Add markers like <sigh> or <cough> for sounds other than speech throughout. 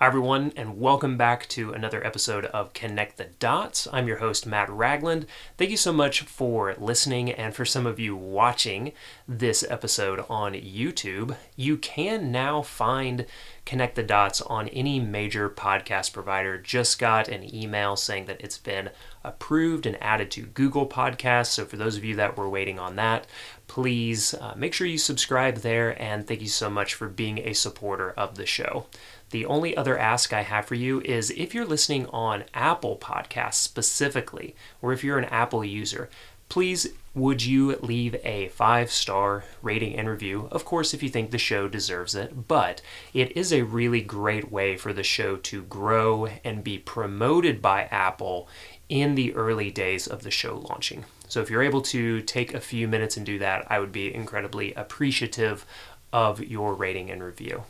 Hi, everyone, and welcome back to another episode of Connect the Dots. I'm your host, Matt Ragland. Thank you so much for listening and for some of you watching this episode on YouTube. You can now find Connect the Dots on any major podcast provider. Just got an email saying that it's been approved and added to Google Podcasts. So, for those of you that were waiting on that, please uh, make sure you subscribe there. And thank you so much for being a supporter of the show. The only other ask I have for you is if you're listening on Apple Podcasts specifically, or if you're an Apple user, please would you leave a five star rating and review? Of course, if you think the show deserves it, but it is a really great way for the show to grow and be promoted by Apple in the early days of the show launching. So, if you're able to take a few minutes and do that, I would be incredibly appreciative of your rating and review.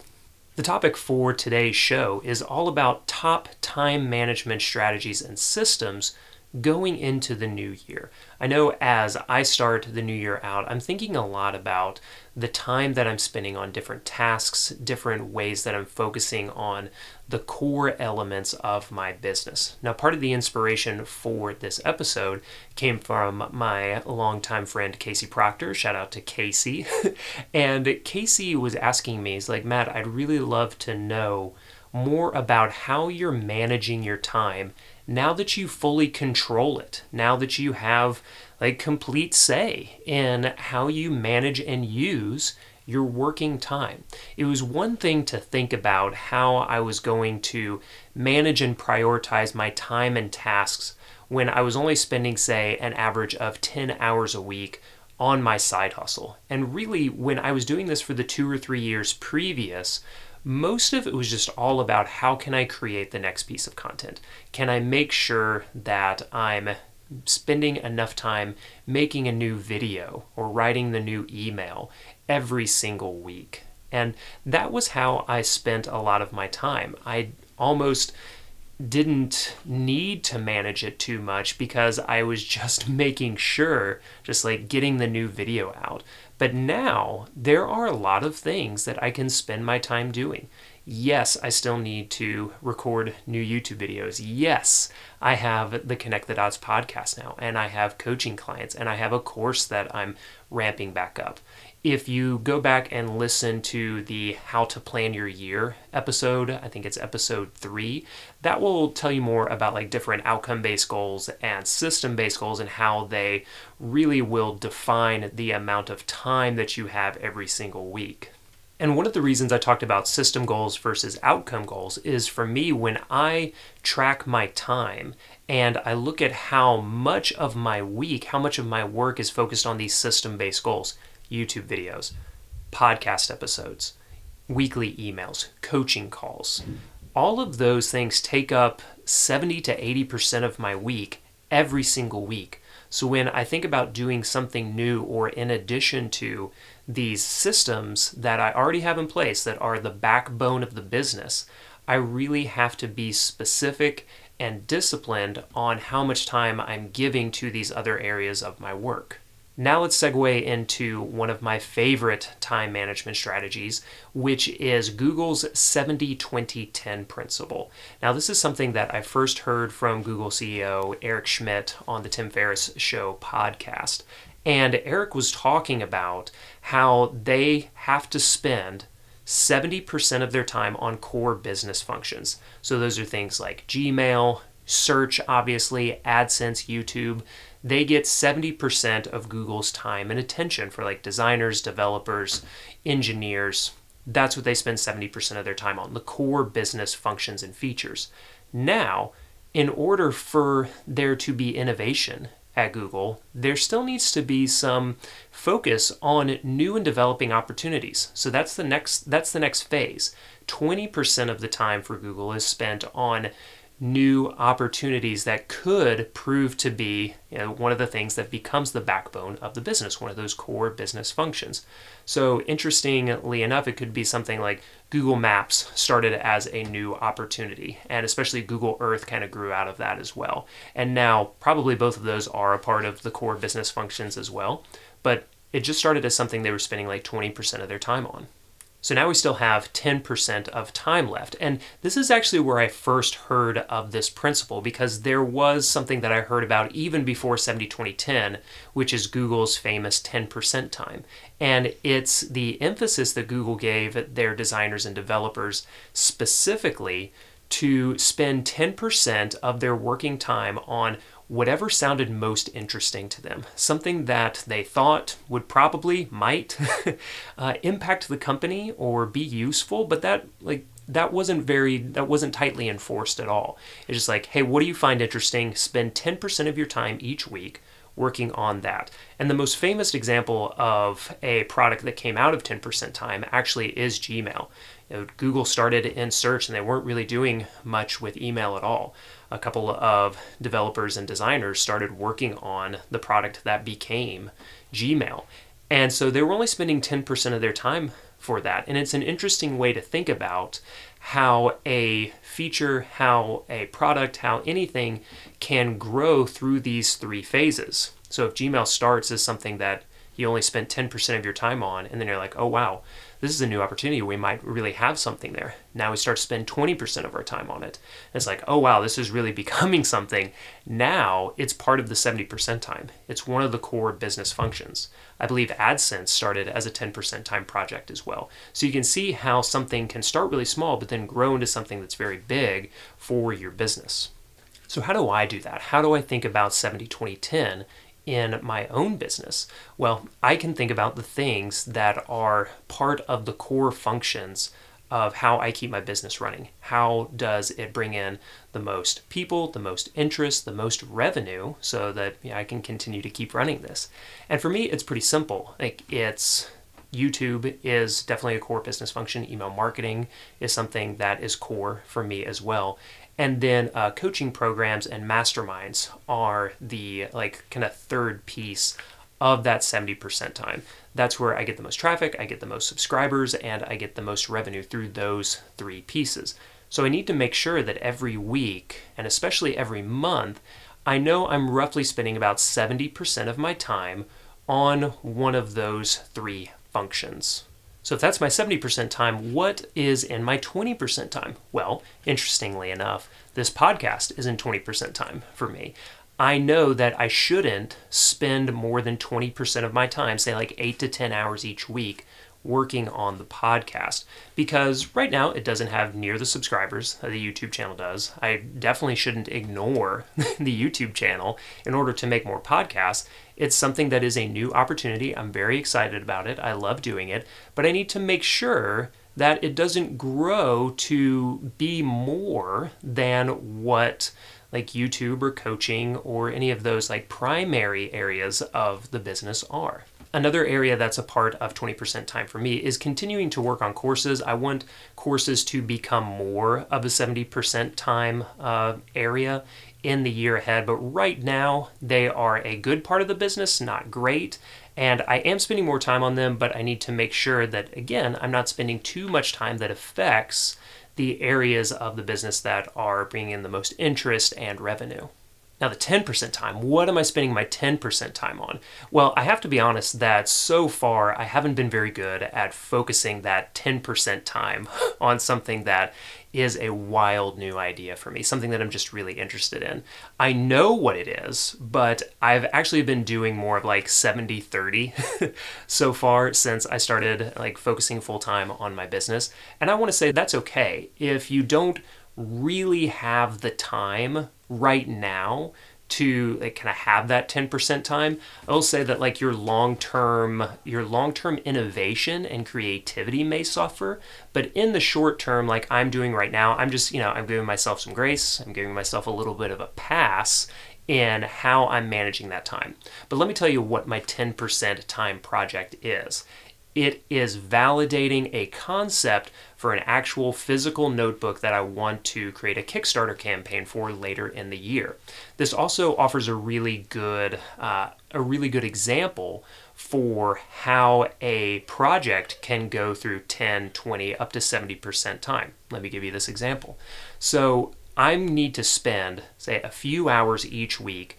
The topic for today's show is all about top time management strategies and systems going into the new year. I know as I start the new year out, I'm thinking a lot about the time that I'm spending on different tasks, different ways that I'm focusing on the core elements of my business. Now, part of the inspiration for this episode came from my longtime friend Casey Proctor. Shout out to Casey. <laughs> and Casey was asking me, he's like, Matt, I'd really love to know more about how you're managing your time now that you fully control it, now that you have like complete say in how you manage and use your working time. It was one thing to think about how I was going to manage and prioritize my time and tasks when I was only spending, say, an average of 10 hours a week on my side hustle. And really, when I was doing this for the two or three years previous, most of it was just all about how can I create the next piece of content? Can I make sure that I'm spending enough time making a new video or writing the new email every single week? And that was how I spent a lot of my time. I almost didn't need to manage it too much because I was just <laughs> making sure, just like getting the new video out. But now there are a lot of things that I can spend my time doing. Yes, I still need to record new YouTube videos. Yes, I have the Connect the Dots podcast now, and I have coaching clients, and I have a course that I'm ramping back up if you go back and listen to the How to Plan Your Year episode, I think it's episode three, that will tell you more about like different outcome based goals and system based goals and how they really will define the amount of time that you have every single week. And one of the reasons I talked about system goals versus outcome goals is for me, when I track my time and I look at how much of my week, how much of my work is focused on these system based goals YouTube videos, podcast episodes, weekly emails, coaching calls. All of those things take up 70 to 80% of my week every single week. So when I think about doing something new or in addition to these systems that I already have in place that are the backbone of the business, I really have to be specific and disciplined on how much time I'm giving to these other areas of my work. Now let's segue into one of my favorite time management strategies, which is Google's 70 20 10 principle. Now, this is something that I first heard from Google CEO Eric Schmidt on the Tim Ferriss Show podcast. And Eric was talking about how they have to spend 70% of their time on core business functions. So, those are things like Gmail, search, obviously, AdSense, YouTube they get 70% of Google's time and attention for like designers, developers, engineers. That's what they spend 70% of their time on the core business functions and features. Now, in order for there to be innovation at Google, there still needs to be some focus on new and developing opportunities. So that's the next that's the next phase. 20% of the time for Google is spent on new opportunities that could prove to be you know, one of the things that becomes the backbone of the business, one of those core business functions. So, interestingly enough, it could be something like Google Maps started as a new opportunity, and especially Google Earth kind of grew out of that as well. And now, probably both of those are a part of the core business functions as well, but it just started as something they were spending like 20% of their time on. So now we still have 10% of time left. And this is actually where I first heard of this principle because there was something that I heard about even before 70 2010, which is Google's famous 10% time. And it's the emphasis that Google gave their designers and developers specifically to spend 10% of their working time on whatever sounded most interesting to them, something that they thought would probably might <laughs> uh, impact the company or be useful, but that like that wasn't very that wasn't tightly enforced at all. It's just like, hey, what do you find interesting? Spend 10% of your time each week working on that. And the most famous example of a product that came out of 10% time actually is Gmail. You know, Google started in search and they weren't really doing much with email at all a couple of developers and designers started working on the product that became Gmail. And so they were only spending 10% of their time for that. And it's an interesting way to think about how a feature, how a product, how anything can grow through these three phases. So if Gmail starts as something that you only spent 10% of your time on, and then you're like, oh wow, this is a new opportunity. We might really have something there. Now we start to spend 20% of our time on it. And it's like, oh wow, this is really <laughs> becoming something. Now it's part of the 70% time. It's one of the core business functions. I believe AdSense started as a 10% time project as well. So you can see how something can start really small, but then grow into something that's very big for your business. So, how do I do that? How do I think about 70 20 10 in my own business? Well, I can think about the things that are part of the core functions of how I keep my business running. How does it bring in the most people, the most interest, the most revenue so that you know, I can continue to keep running this? And for me, it's pretty simple. Like it's YouTube is definitely a core business function. Email marketing is something that is core for me as well and then uh, coaching programs and masterminds are the like kind of third piece of that 70% time that's where i get the most traffic i get the most subscribers and i get the most revenue through those three pieces so i need to make sure that every week and especially every month i know i'm roughly spending about 70% of my time on one of those three functions so if that's my 70% time, what is in my 20% time? Well, interestingly enough, this podcast is in 20% time for me. I know that I shouldn't spend more than 20% of my time, say like 8 to 10 hours each week, working on the podcast because right now it doesn't have near the subscribers that the YouTube channel does. I definitely shouldn't ignore <laughs> the YouTube channel in order to make more podcasts. It's something that is a new opportunity. I'm very excited about it. I love doing it, but I need to make sure that it doesn't grow to be more than what like YouTube or coaching or any of those like primary areas of the business are. Another area that's a part of 20% time for me is continuing to work on courses. I want courses to become more of a 70% time uh, area in the year ahead, but right now they are a good part of the business, not great. And I am spending more time on them, but I need to make sure that, again, I'm not spending too much time that affects the areas of the business that are bringing in the most interest and revenue. Now, the 10% time, what am I spending my 10% time on? Well, I have to be honest that so far I haven't been very good at focusing that 10% time <laughs> on something that is a wild new idea for me, something that I'm just really interested in. I know what it is, but I've actually been doing more of like 70 30 <laughs> so far since I started like focusing full time on my business. And I want to say that's okay. If you don't really have the time right now to like kind of have that 10% time. I will say that like your long-term your long-term innovation and creativity may suffer but in the short term like i'm doing right now i'm just you know i'm giving myself some grace i'm giving myself a little bit of a pass in how i'm managing that time. But let me tell you what my 10% time project is it is validating a concept for an actual physical notebook that I want to create a Kickstarter campaign for later in the year. This also offers a really good uh, a really good example for how a project can go through 10, 20, up to 70% time. Let me give you this example. So I need to spend, say, a few hours each week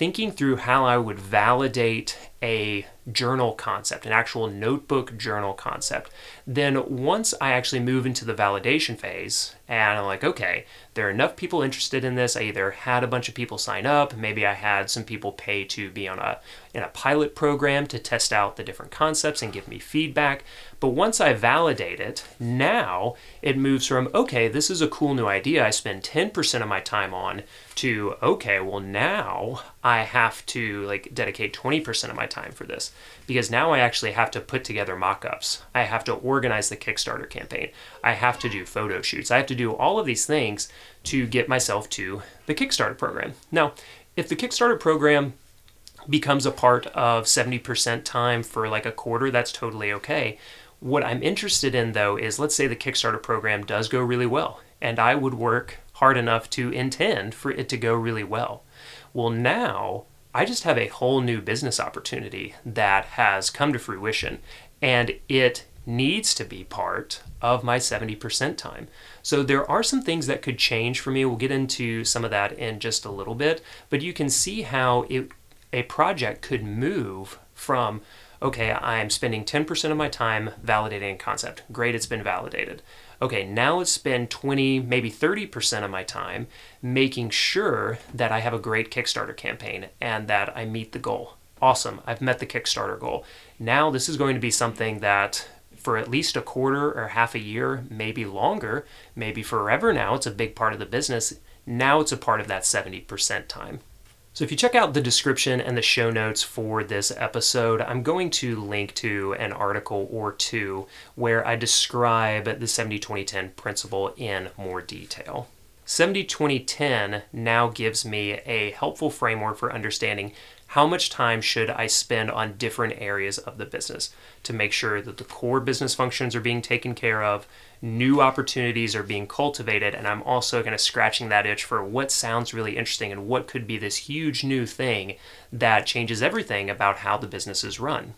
thinking through how I would validate a journal concept, an actual notebook journal concept. Then, once I actually move into the validation phase, and I'm like, okay, there are enough people interested in this. I either had a bunch of people sign up, maybe I had some people pay to be on a in a pilot program to test out the different concepts and give me feedback. But once I validate it, now it moves from okay, this is a cool new idea I spend 10% of my time on to okay, well now I have to like dedicate 20% of my time for this because now I actually have to put together mock-ups. I have to organize the Kickstarter campaign. I have to do photo shoots. I have to do all of these things to get myself to the Kickstarter program. Now, if the Kickstarter program becomes a part of 70% time for like a quarter, that's totally okay. What I'm interested in though is let's say the Kickstarter program does go really well and I would work hard enough to intend for it to go really well. Well, now I just have a whole new business opportunity that has come to fruition and it needs to be part of my 70% time. So there are some things that could change for me. We'll get into some of that in just a little bit, but you can see how it a project could move from okay, I'm spending 10% of my time validating a concept. Great, it's been validated okay, now let's spend 20, maybe 30% of my time making sure that I have a great Kickstarter campaign and that I meet the goal. Awesome, I've met the Kickstarter goal. Now this is going to be something that for at least a quarter or half a year, maybe longer, maybe forever now, it's a big part of the business. Now it's a part of that 70% time. So, if you check out the description and the show notes for this episode, I'm going to link to an article or two where I describe the 70 20 10 principle in more detail. 70 20 10 now gives me a helpful framework for understanding how much time should I spend on different areas of the business to make sure that the core business functions are being taken care of, new opportunities are being cultivated, and I'm also kind of scratching that itch for what sounds really interesting and what could be this huge new thing that changes everything about how the business is run.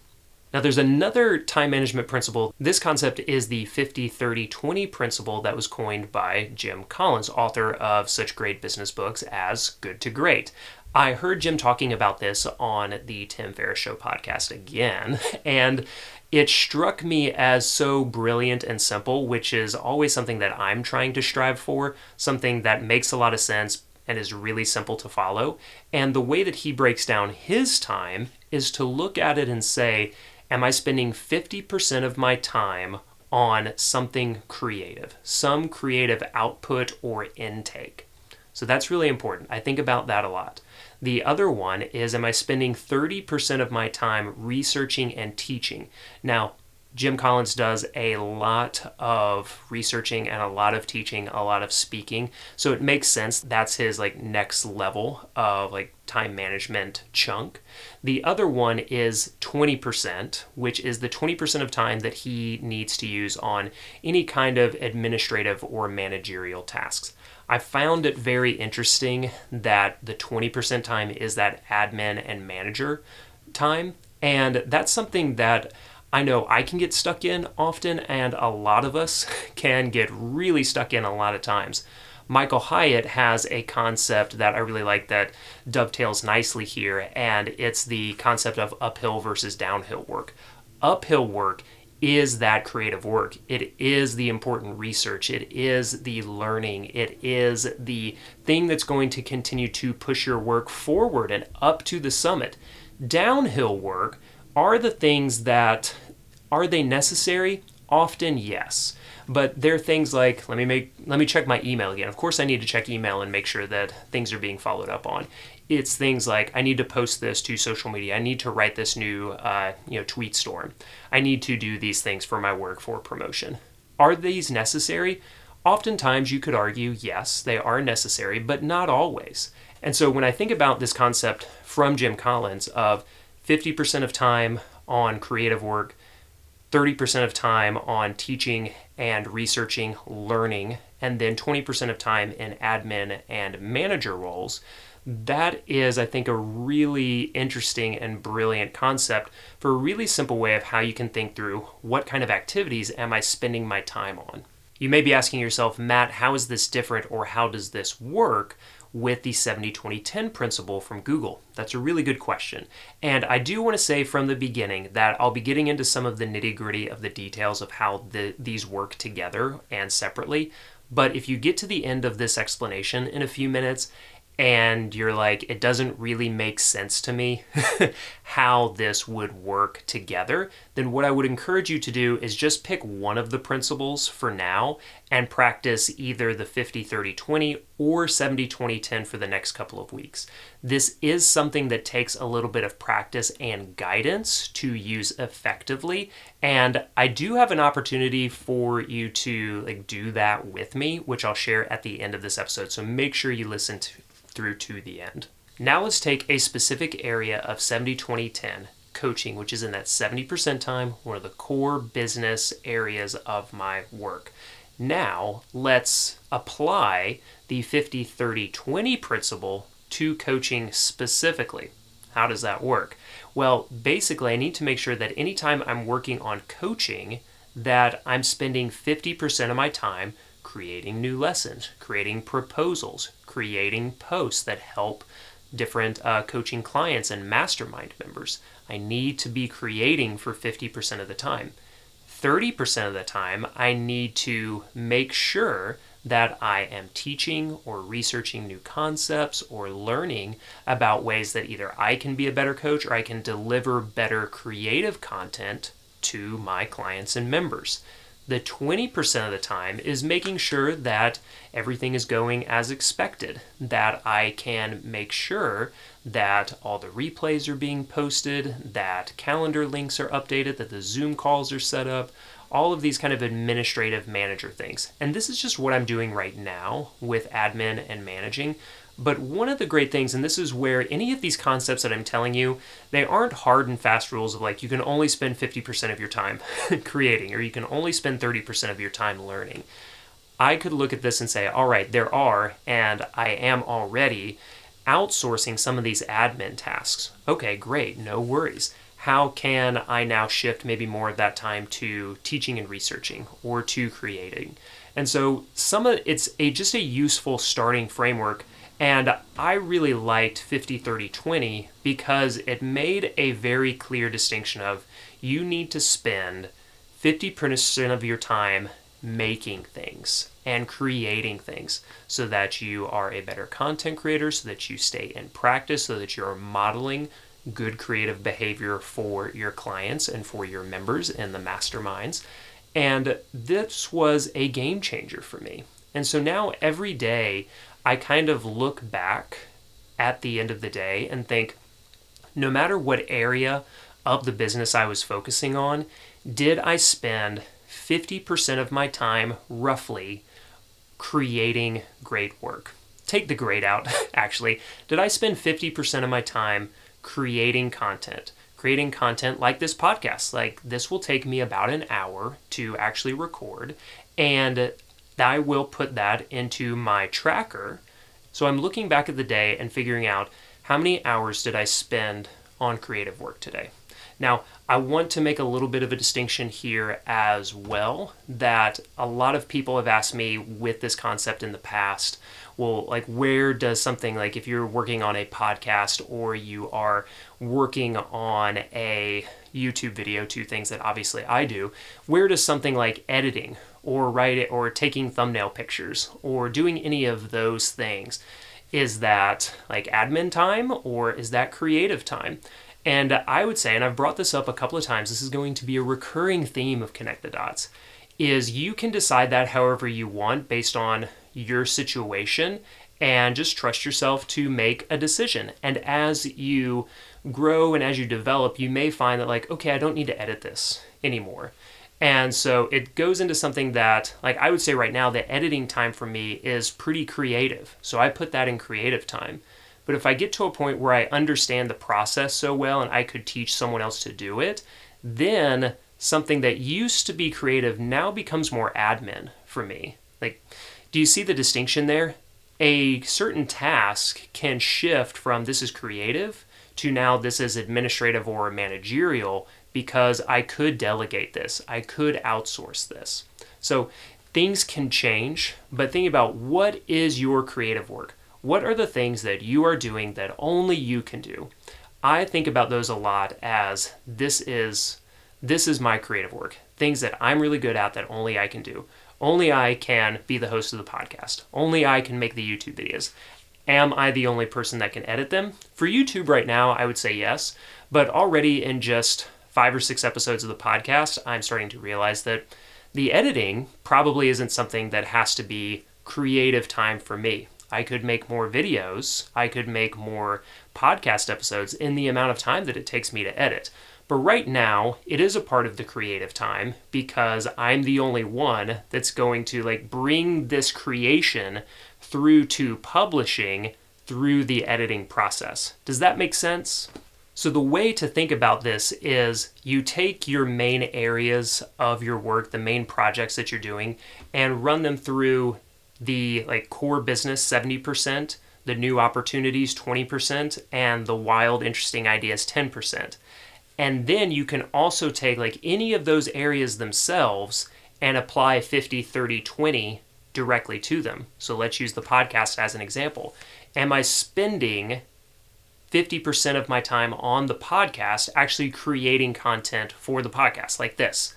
Now, there's another time management principle. This concept is the 50 30 20 principle that was coined by Jim Collins, author of such great business books as Good to Great. I heard Jim talking about this on the Tim Ferriss Show podcast again, <laughs> and it struck me as so brilliant and simple, which is always something that I'm trying to strive for, something that makes a lot of sense and is really simple to follow. And the way that he breaks down his time is to look at it and say, Am I spending 50% of my time on something creative, some creative output or intake? So that's really important. I think about that a lot. The other one is Am I spending 30% of my time researching and teaching? Now, Jim Collins does a lot of researching and a lot of teaching, a lot of speaking. So it makes sense that's his like next level of like time management chunk. The other one is 20%, which is the 20% of time that he needs to use on any kind of administrative or managerial tasks. I found it very interesting that the 20% time is that admin and manager time. And that's something that I know I can get stuck in often, and a lot of us <laughs> can get really stuck in a lot of times. Michael Hyatt has a concept that I really like that dovetails nicely here, and it's the concept of uphill versus downhill work. Uphill work is that creative work. It is the important research. It is the learning. It is the thing that's going to continue to push your work forward and up to the summit. Downhill work are the things that are they necessary? Often yes. But there are things like let me make let me check my email again. Of course I need to check email and make sure that things are being followed up on it's things like I need to post this to social media. I need to write this new, uh, you know, tweet storm. I need to do these things for my work for promotion. Are these necessary? Oftentimes, you could argue, yes, they are necessary, but not always. And so, when I think about this concept from Jim Collins of 50% of time on creative work, 30% of time on teaching and researching, learning, and then 20% of time in admin and manager roles, that is, I think, a really interesting and brilliant concept for a really simple way of how you can think through what kind of activities am I spending my time on. You may be asking yourself, Matt, how is this different or how does this work with the 70 20 10 principle from Google? That's a really good question. And I do want to say from the beginning that I'll be getting into some of the nitty gritty of the details of how the, these work together and separately. But if you get to the end of this explanation in a few minutes and you're like, it doesn't really make sense to me <laughs> how this would work together, then what I would encourage you to do is just pick one of the principles for now and practice either the 50 30 20 or 70 20 10 for the next couple of weeks. This is something that takes a little bit of practice and guidance to use effectively, and I do have an opportunity for you to like do that with me, which I'll share at the end of this episode. So make sure you listen to through to the end. Now let's take a specific area of 70 20 10 coaching, which is in that 70% time, one of the core business areas of my work. Now let's apply the 50 30 20 principle to coaching specifically. How does that work? Well, basically, I need to make sure that anytime I'm working on coaching, that I'm spending 50% of my time creating new lessons, creating proposals, creating posts that help different uh, coaching clients and mastermind members. I need to be creating for 50% of the time. 30% of the time, I need to make sure that I am teaching or researching new concepts or learning about ways that either I can be a better coach or I can deliver better creative content to my clients and members. The 20% of the time is making sure that everything is going as expected, that I can make sure that all the replays are being posted, that calendar links are updated, that the Zoom calls are set up, all of these kind of administrative manager things. And this is just what I'm doing right now with admin and managing. But one of the great things, and this is where any of these concepts that I'm telling you, they aren't hard and fast rules of like you can only spend 50% of your time <laughs> creating or you can only spend 30% of your time learning. I could look at this and say, all right, there are, and I am already outsourcing some of these admin tasks. Okay, great, no worries. How can I now shift maybe more of that time to teaching and researching or to creating? And so some of it's a just a useful starting framework and I really liked 50 30 20 because it made a very clear distinction of you need to spend 50% of your time making things and creating things so that you are a better content creator, so that you stay in practice, so that you're modeling good creative behavior for your clients and for your members in the masterminds. And this was a game changer for me. And so now every day I kind of look back at the end of the day and think no matter what area of the business I was focusing on, did I spend 50% of my time roughly creating great work? Take the grade out, <laughs> actually. Did I spend 50% of my time creating content? Creating content like this podcast. Like, this will take me about an hour to actually record. And I will put that into my tracker. So I'm looking back at the day and figuring out how many hours did I spend on creative work today. Now, I want to make a little bit of a distinction here as well that a lot of people have asked me with this concept in the past well, like, where does something like if you're working on a podcast or you are working on a YouTube video, two things that obviously I do, where does something like editing or writing or taking thumbnail pictures or doing any of those things is that like admin time or is that creative time? And I would say, and I've brought this up a couple of times, this is going to be a recurring theme of Connect the Dots, is you can decide that however you want based on your situation and just trust yourself to make a decision. And as you grow and as you develop, you may find that, like, okay, I don't need to edit this anymore. And so it goes into something that, like, I would say right now, the editing time for me is pretty creative. So I put that in creative time. But if I get to a point where I understand the process so well and I could teach someone else to do it, then something that used to be creative now becomes more admin for me. Like, do you see the distinction there? A certain task can shift from this is creative to now this is administrative or managerial because I could delegate this, I could outsource this. So things can change, but think about what is your creative work? What are the things that you are doing that only you can do? I think about those a lot as this is this is my creative work. Things that I'm really good at that only I can do. Only I can be the host of the podcast. Only I can make the YouTube videos. Am I the only person that can edit them? For YouTube right now, I would say yes. But already in just five or six episodes of the podcast, I'm starting to realize that the editing probably isn't something that has to be creative time for me. I could make more videos, I could make more podcast episodes in the amount of time that it takes me to edit. But right now, it is a part of the creative time because I'm the only one that's going to like bring this creation through to publishing through the editing process. Does that make sense? So the way to think about this is you take your main areas of your work, the main projects that you're doing, and run them through the like core business 70%, the new opportunities 20%, and the wild interesting ideas 10%. And then you can also take like any of those areas themselves and apply 50, 30, 20 directly to them. So let's use the podcast as an example. Am I spending 50% of my time on the podcast actually creating content for the podcast like this?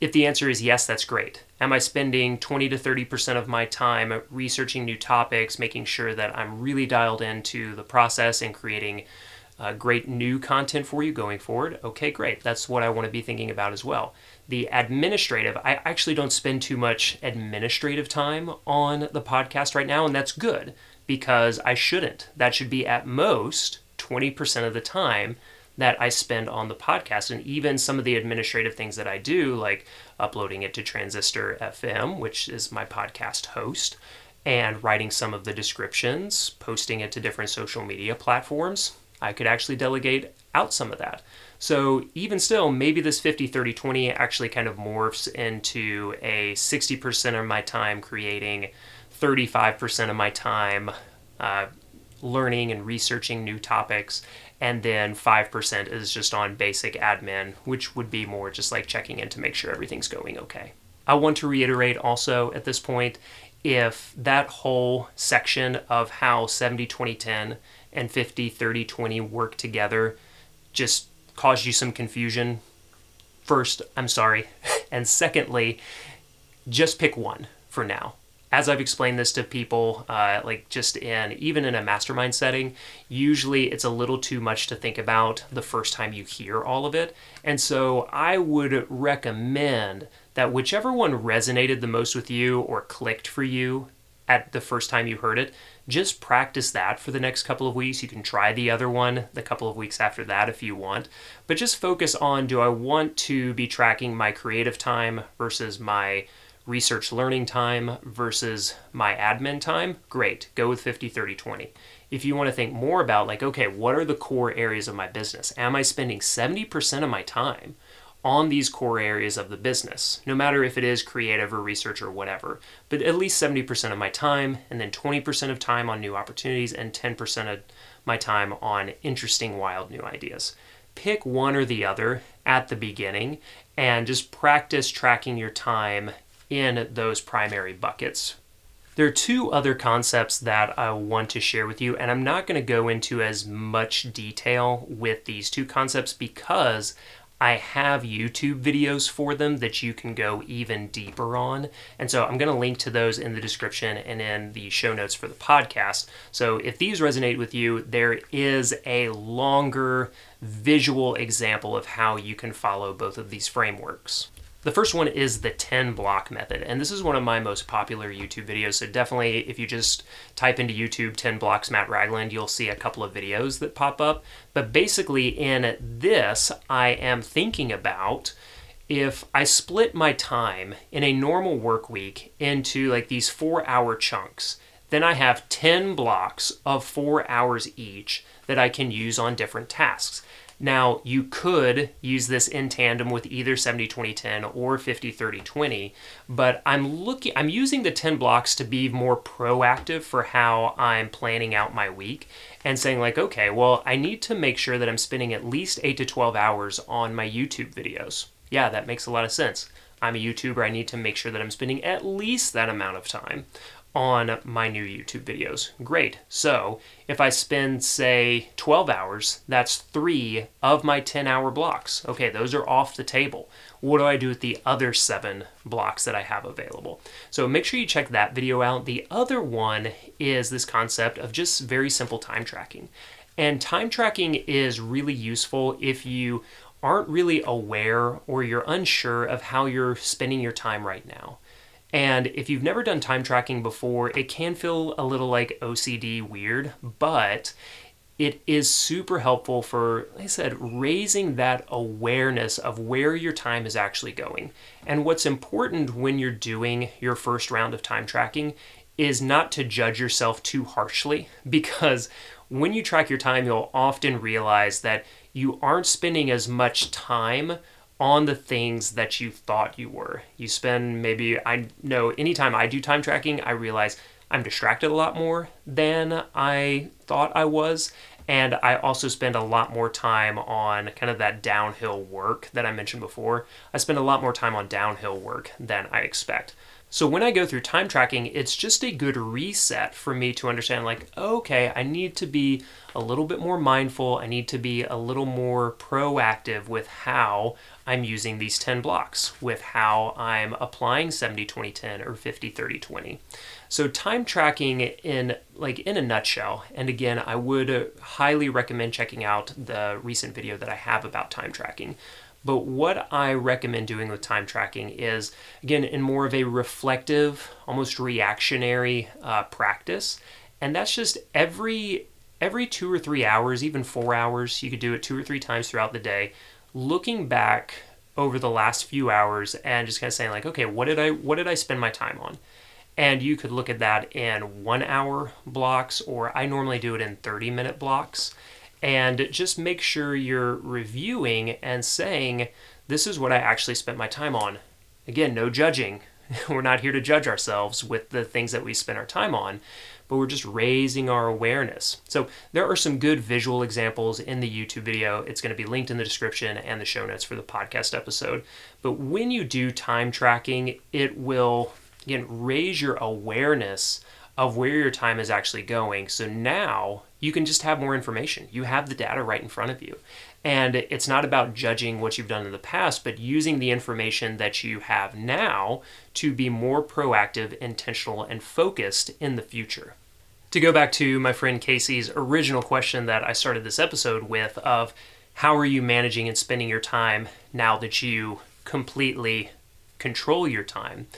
If the answer is yes, that's great. Am I spending 20 to 30% of my time researching new topics, making sure that I'm really dialed into the process and creating uh, great new content for you going forward? Okay, great. That's what I want to be thinking about as well. The administrative, I actually don't spend too much administrative time on the podcast right now, and that's good because I shouldn't. That should be at most 20% of the time that I spend on the podcast. And even some of the administrative things that I do, like uploading it to Transistor FM, which is my podcast host, and writing some of the descriptions, posting it to different social media platforms, I could actually delegate out some of that. So even still, maybe this 50, 30, 20 actually kind of morphs into a 60% of my time creating, 35% of my time uh, learning and researching new topics, and then 5% is just on basic admin, which would be more just like checking in to make sure everything's going okay. I want to reiterate also at this point if that whole section of how 70 20 10 and 50 30 20 work together just caused you some confusion, first, I'm sorry. <laughs> And secondly, just pick one for now as I've explained this to people, uh, like just in even in a mastermind setting, usually it's a little too much to think about the first time you hear all of it. And so I would recommend that whichever one resonated the most with you or clicked for you at the first time you heard it, just practice that for the next couple of weeks. You can try the other one the couple of weeks after that if you want, but just focus on do I want to be tracking my creative time versus my research learning time versus my admin time, great, go with 50, 30, 20. If you want to think more about, like, okay, what are the core areas of my business? Am I spending 70% of my time on these core areas of the business, no matter if it is creative or research or whatever, but at least 70% of my time, and then 20% of time on new opportunities, and 10% of my time on interesting, wild new ideas. Pick one or the other at the beginning and just practice tracking your time in those primary buckets. There are two other concepts that I want to share with you, and I'm not going to go into as much detail with these two concepts because I have YouTube videos for them that you can go even deeper on. And so I'm going to link to those in the description and in the show notes for the podcast. So if these resonate with you, there is a longer visual example of how you can follow both of these frameworks. The first one is the 10 block method, and this is one of my most popular YouTube videos. So, definitely, if you just type into YouTube 10 blocks Matt Ragland, you'll see a couple of videos that pop up. But basically, in this, I am thinking about if I split my time in a normal work week into like these four hour chunks, then I have 10 blocks of four hours each that I can use on different tasks. Now, you could use this in tandem with either 70 20 10 or 50 30 20, but I'm looking I'm using the 10 blocks to be more proactive for how I'm planning out my week and saying like, okay, well, I need to make sure that I'm spending at least 8 to 12 hours on my YouTube videos. Yeah, that makes a lot of sense. I'm a YouTuber, I need to make sure that I'm spending at least that amount of time on my new YouTube videos. Great. So if I spend, say, 12 hours, that's three of my 10 hour blocks. Okay, those are off the table. What do I do with the other seven blocks that I have available? So make sure you check that video out. The other one is this concept of just very simple time tracking. And time tracking is really useful if you aren't really aware or you're unsure of how you're spending your time right now. And if you've never done time tracking before, it can feel a little like OCD weird, but it is super helpful for, like I said, raising that awareness of where your time is actually going. And what's important when you're doing your first round of time tracking is not to judge yourself too harshly <laughs> because when you track your time, you'll often realize that you aren't spending as much time on the things that you thought you were. You spend maybe, I know anytime I do time tracking, I realize I'm distracted a lot more than I thought I was. And I also spend a lot more time on kind of that downhill work that I mentioned before. I spend a lot more time on downhill work than I expect. So when I go through time tracking, it's just a good reset for me to understand like, okay, I need to be a little bit more mindful. I need to be a little more proactive with how I'm using these 10 blocks, with how I'm applying 70 20 10 or 50 30 20. So time tracking in like in a nutshell, and again, I would highly recommend checking out the recent video that I have about time tracking. But what I recommend doing with time tracking is, again, in more of a reflective, almost reactionary uh, practice. And that's just every every two or three hours, even four hours, you could do it two or three times throughout the day, looking back over the last few hours and just kind of saying like, okay, what did I what did I spend my time on? And you could look at that in one hour blocks, or I normally do it in 30 minute blocks and just make sure you're reviewing and saying, This is what I actually spent my time on. Again, no judging. <laughs> we're not here to judge ourselves with the things that we spend our time on, but we're just raising our awareness. So, there are some good visual examples in the YouTube video. It's going to be linked in the description and the show notes for the podcast episode. But when you do time tracking, it will, again, raise your awareness of where your time is actually going. So now you can just have more information. You have the data right in front of you. And it's not about judging what you've done in the past, but using the information that you have now to be more proactive, intentional, and focused in the future. To go back to my friend Casey's original question that I started this episode with of how are you managing and spending your time now that you completely control your time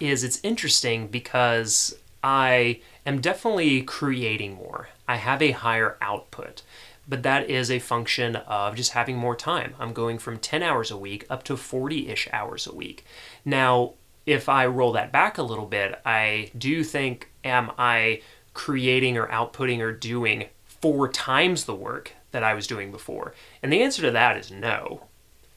is it's interesting because I am definitely creating more. I have a higher output, but that is a function of just having more time. I'm going from 10 hours a week up to 40 ish hours a week. Now, if I roll that back a little bit, I do think, am I creating or outputting or doing four times the work that I was doing before? And the answer to that is no.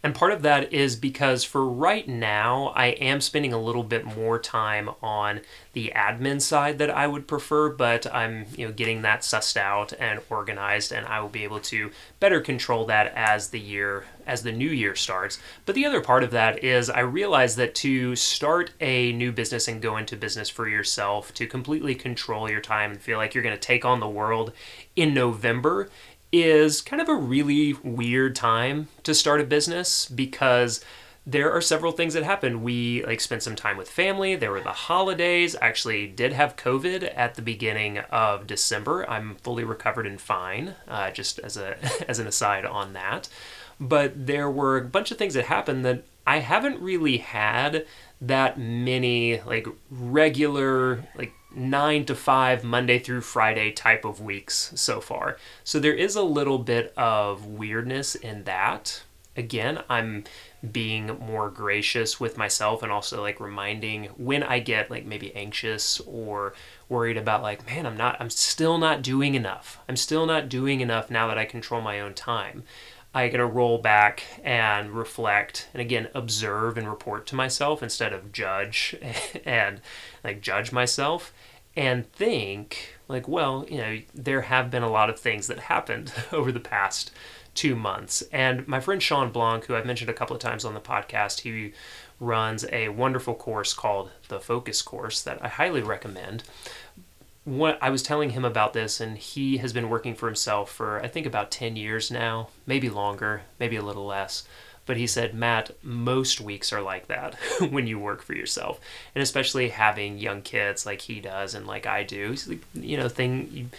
And part of that is because for right now, I am spending a little bit more time on the admin side that I would prefer, but I'm you know getting that sussed out and organized, and I will be able to better control that as the year as the new year starts. But the other part of that is I realize that to start a new business and go into business for yourself, to completely control your time and feel like you're going to take on the world in November is kind of a really weird time to start a business because there are several things that happen. We like spent some time with family. There were the holidays. I actually did have COVID at the beginning of December. I'm fully recovered and fine. Uh, just as a <laughs> as an aside on that, but there were a bunch of things that happened that I haven't really had that many like regular like nine to five Monday through Friday type of weeks so far. So there is a little bit of weirdness in that. Again, I'm being more gracious with myself and also like reminding when I get like maybe anxious or worried about like, man, I'm not, I'm still not doing enough. I'm still not doing enough now that I control my own time. I gotta roll back and reflect and again observe and report to myself instead of judge <laughs> and like judge myself and think like well you know there have been a lot of things that happened <laughs> over the past two months and my friend shawn blanc who i've mentioned a couple of times on the podcast he runs a wonderful course called the Focus Course that I highly recommend. What I was telling him about this, and he has been working for himself for I think about 10 years now, maybe longer, maybe a little less. But he said, Matt, most weeks are like that <laughs> when you work for yourself, and especially having young kids like he does and like I do. You know, thing.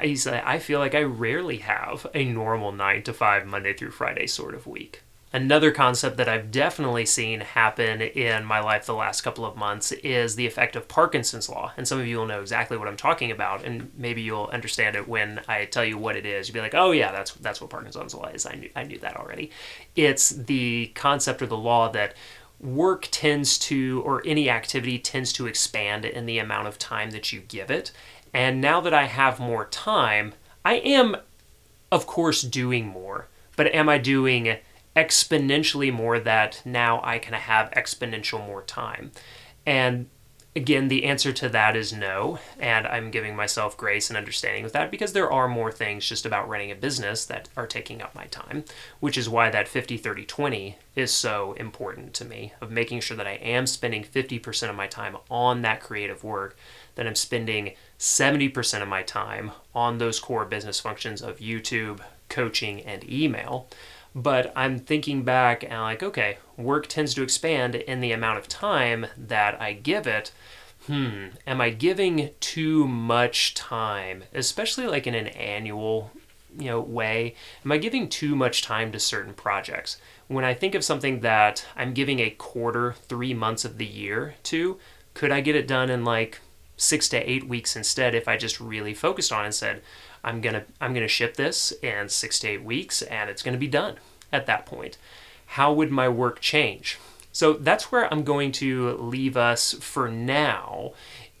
He said, I feel like I rarely have a normal nine to five Monday through Friday sort of week. Another concept that I've definitely seen happen in my life the last couple of months is the effect of Parkinson's law. And some of you will know exactly what I'm talking about, and maybe you'll understand it when I tell you what it is. You'll be like, "Oh yeah, that's that's what Parkinson's law is. I knew I knew that already." It's the concept or the law that work tends to or any activity tends to expand in the amount of time that you give it. And now that I have more time, I am of course doing more, but am I doing exponentially more that now I can have exponential more time? And again, the answer to that is no. And I'm giving myself grace and understanding with that because there are more things just about running a business that are taking up my time, which is why that 50 30 20 is so important to me of making sure that I am spending 50% of my time on that creative work, that I'm spending 70% of my time on those core business functions of YouTube, coaching, and email. But I'm thinking back and like, okay, work tends to expand in the amount of time that I give it. Hmm, am I giving too much time, especially like in an annual, you know, way? Am I giving too much time to certain projects? When I think of something that I'm giving a quarter, 3 months of the year to, could I get it done in like 6 to 8 weeks instead if I just really focused on it and said, I'm gonna I'm gonna ship this in six to eight weeks, and it's gonna be done at that point. How would my work change? So that's where I'm going to leave us for now.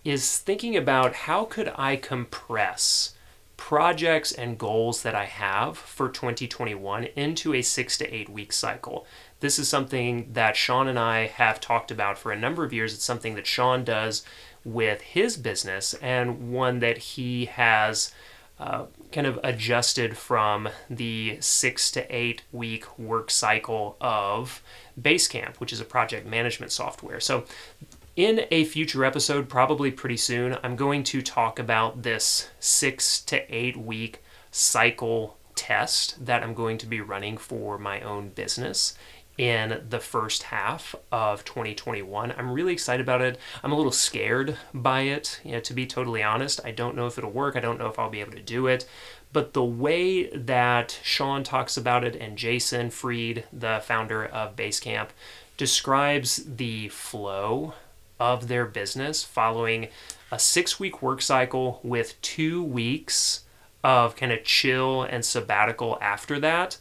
Is thinking about how could I compress projects and goals that I have for 2021 into a six to eight week cycle. This is something that Shawn and I have talked about for a number of years. It's something that Shawn does with his business and one that he has uh, kind of adjusted from the six to eight week work cycle of Basecamp, which is a project management software. So, in a future episode, probably pretty soon, I'm going to talk about this six to eight week cycle test that I'm going to be running for my own business in the first half of 2021. I'm really excited about it. I'm a little scared by it, you know, to be totally honest. I don't know if it'll work. I don't know if I'll be able to do it. But the way that Shawn talks about it and Jason Fried, the founder of Basecamp, describes the flow of their business following a six week work cycle with two weeks of kind of chill and sabbatical after that.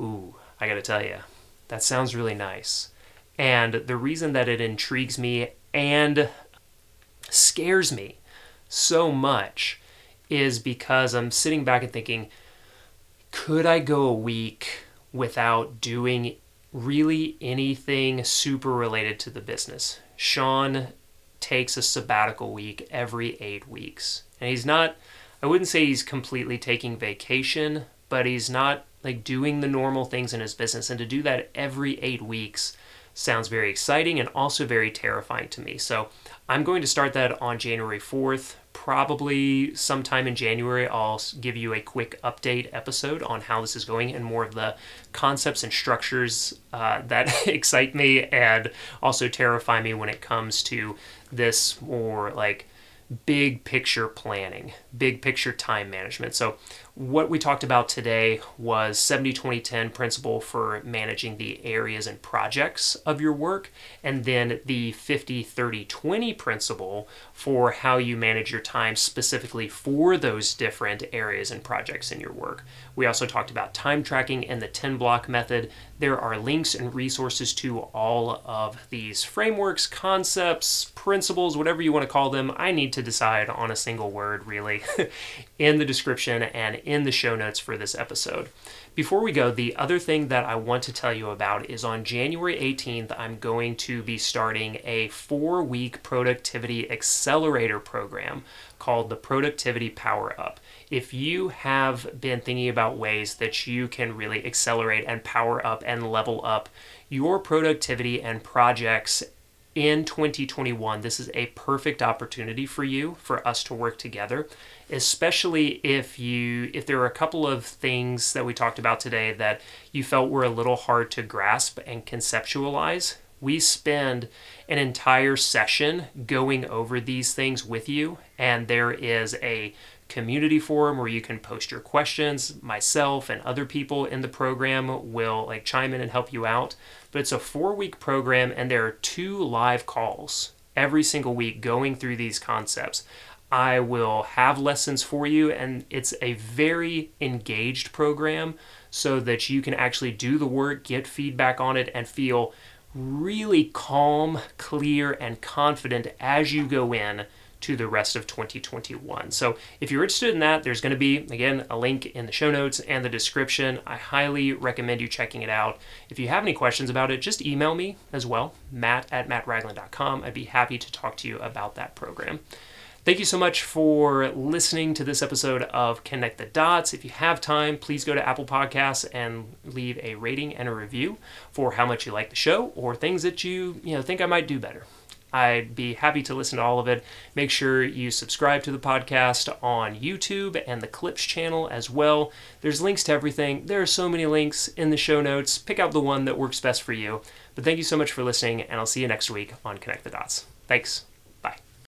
Ooh, I gotta tell you, that sounds really nice. And the reason that it intrigues me and scares me so much is because I'm sitting back and thinking, could I go a week without doing really anything super related to the business? Shawn takes a sabbatical week every eight weeks. And he's not, I wouldn't say he's completely taking vacation, but he's not like doing the normal things in his business. And to do that every eight weeks sounds very exciting and also very terrifying to me. So I'm going to start that on January 4th. Probably sometime in January, I'll give you a quick update episode on how this is going and more of the concepts and structures uh, <laughs> that excite me and also terrify me when it comes to this more like big picture planning, big picture time management. So, what we talked about today was 70 20 10 principle for managing the areas and projects of your work, and then the 50 30 20 principle for how you manage your time specifically for those different areas and projects in your work. We also talked about time tracking and the 10 block method. There are links and resources to all of these frameworks, concepts, principles, whatever you want to call them. I need to to decide on a single word, really, <laughs> in the description and in the show notes for this episode. Before we go, the other thing that I want to tell you about is on January 18th, I'm going to be starting a four week productivity accelerator program called the Productivity Power Up. If you have been thinking about ways that you can really accelerate and power up and level up your productivity and projects in 2021, this is a perfect opportunity for you for us to work together, especially if you if there are a couple of things that we talked about today that you felt were a little hard to grasp and conceptualize. We spend an entire session going over these things with you, and there is a community forum where you can post your questions. Myself and other people in the program will like chime in and help you out. But it's a four week program, and there are two live calls every single week going through these concepts. I will have lessons for you, and it's a very engaged program so that you can actually do the work, get feedback on it, and feel really calm, clear, and confident as you go in to the rest of 2021. So if you're interested in that, there's going to be, again, a link in the show notes and the description. I highly recommend you checking it out. If you have any questions about it, just email me as well, matt at mattragland.com. I'd be happy to talk to you about that program. Thank you so much for listening to this episode of Connect the Dots. If you have time, please go to Apple Podcasts and leave a rating and a review for how much you like the show or things that you, you know, think I might do better. I'd be happy to listen to all of it. Make sure you subscribe to the podcast on YouTube and the Clips channel as well. There's links to everything. There are so many links in the show notes. Pick out the one that works best for you. But thank you so much for listening, and I'll see you next week on Connect the Dots. Thanks.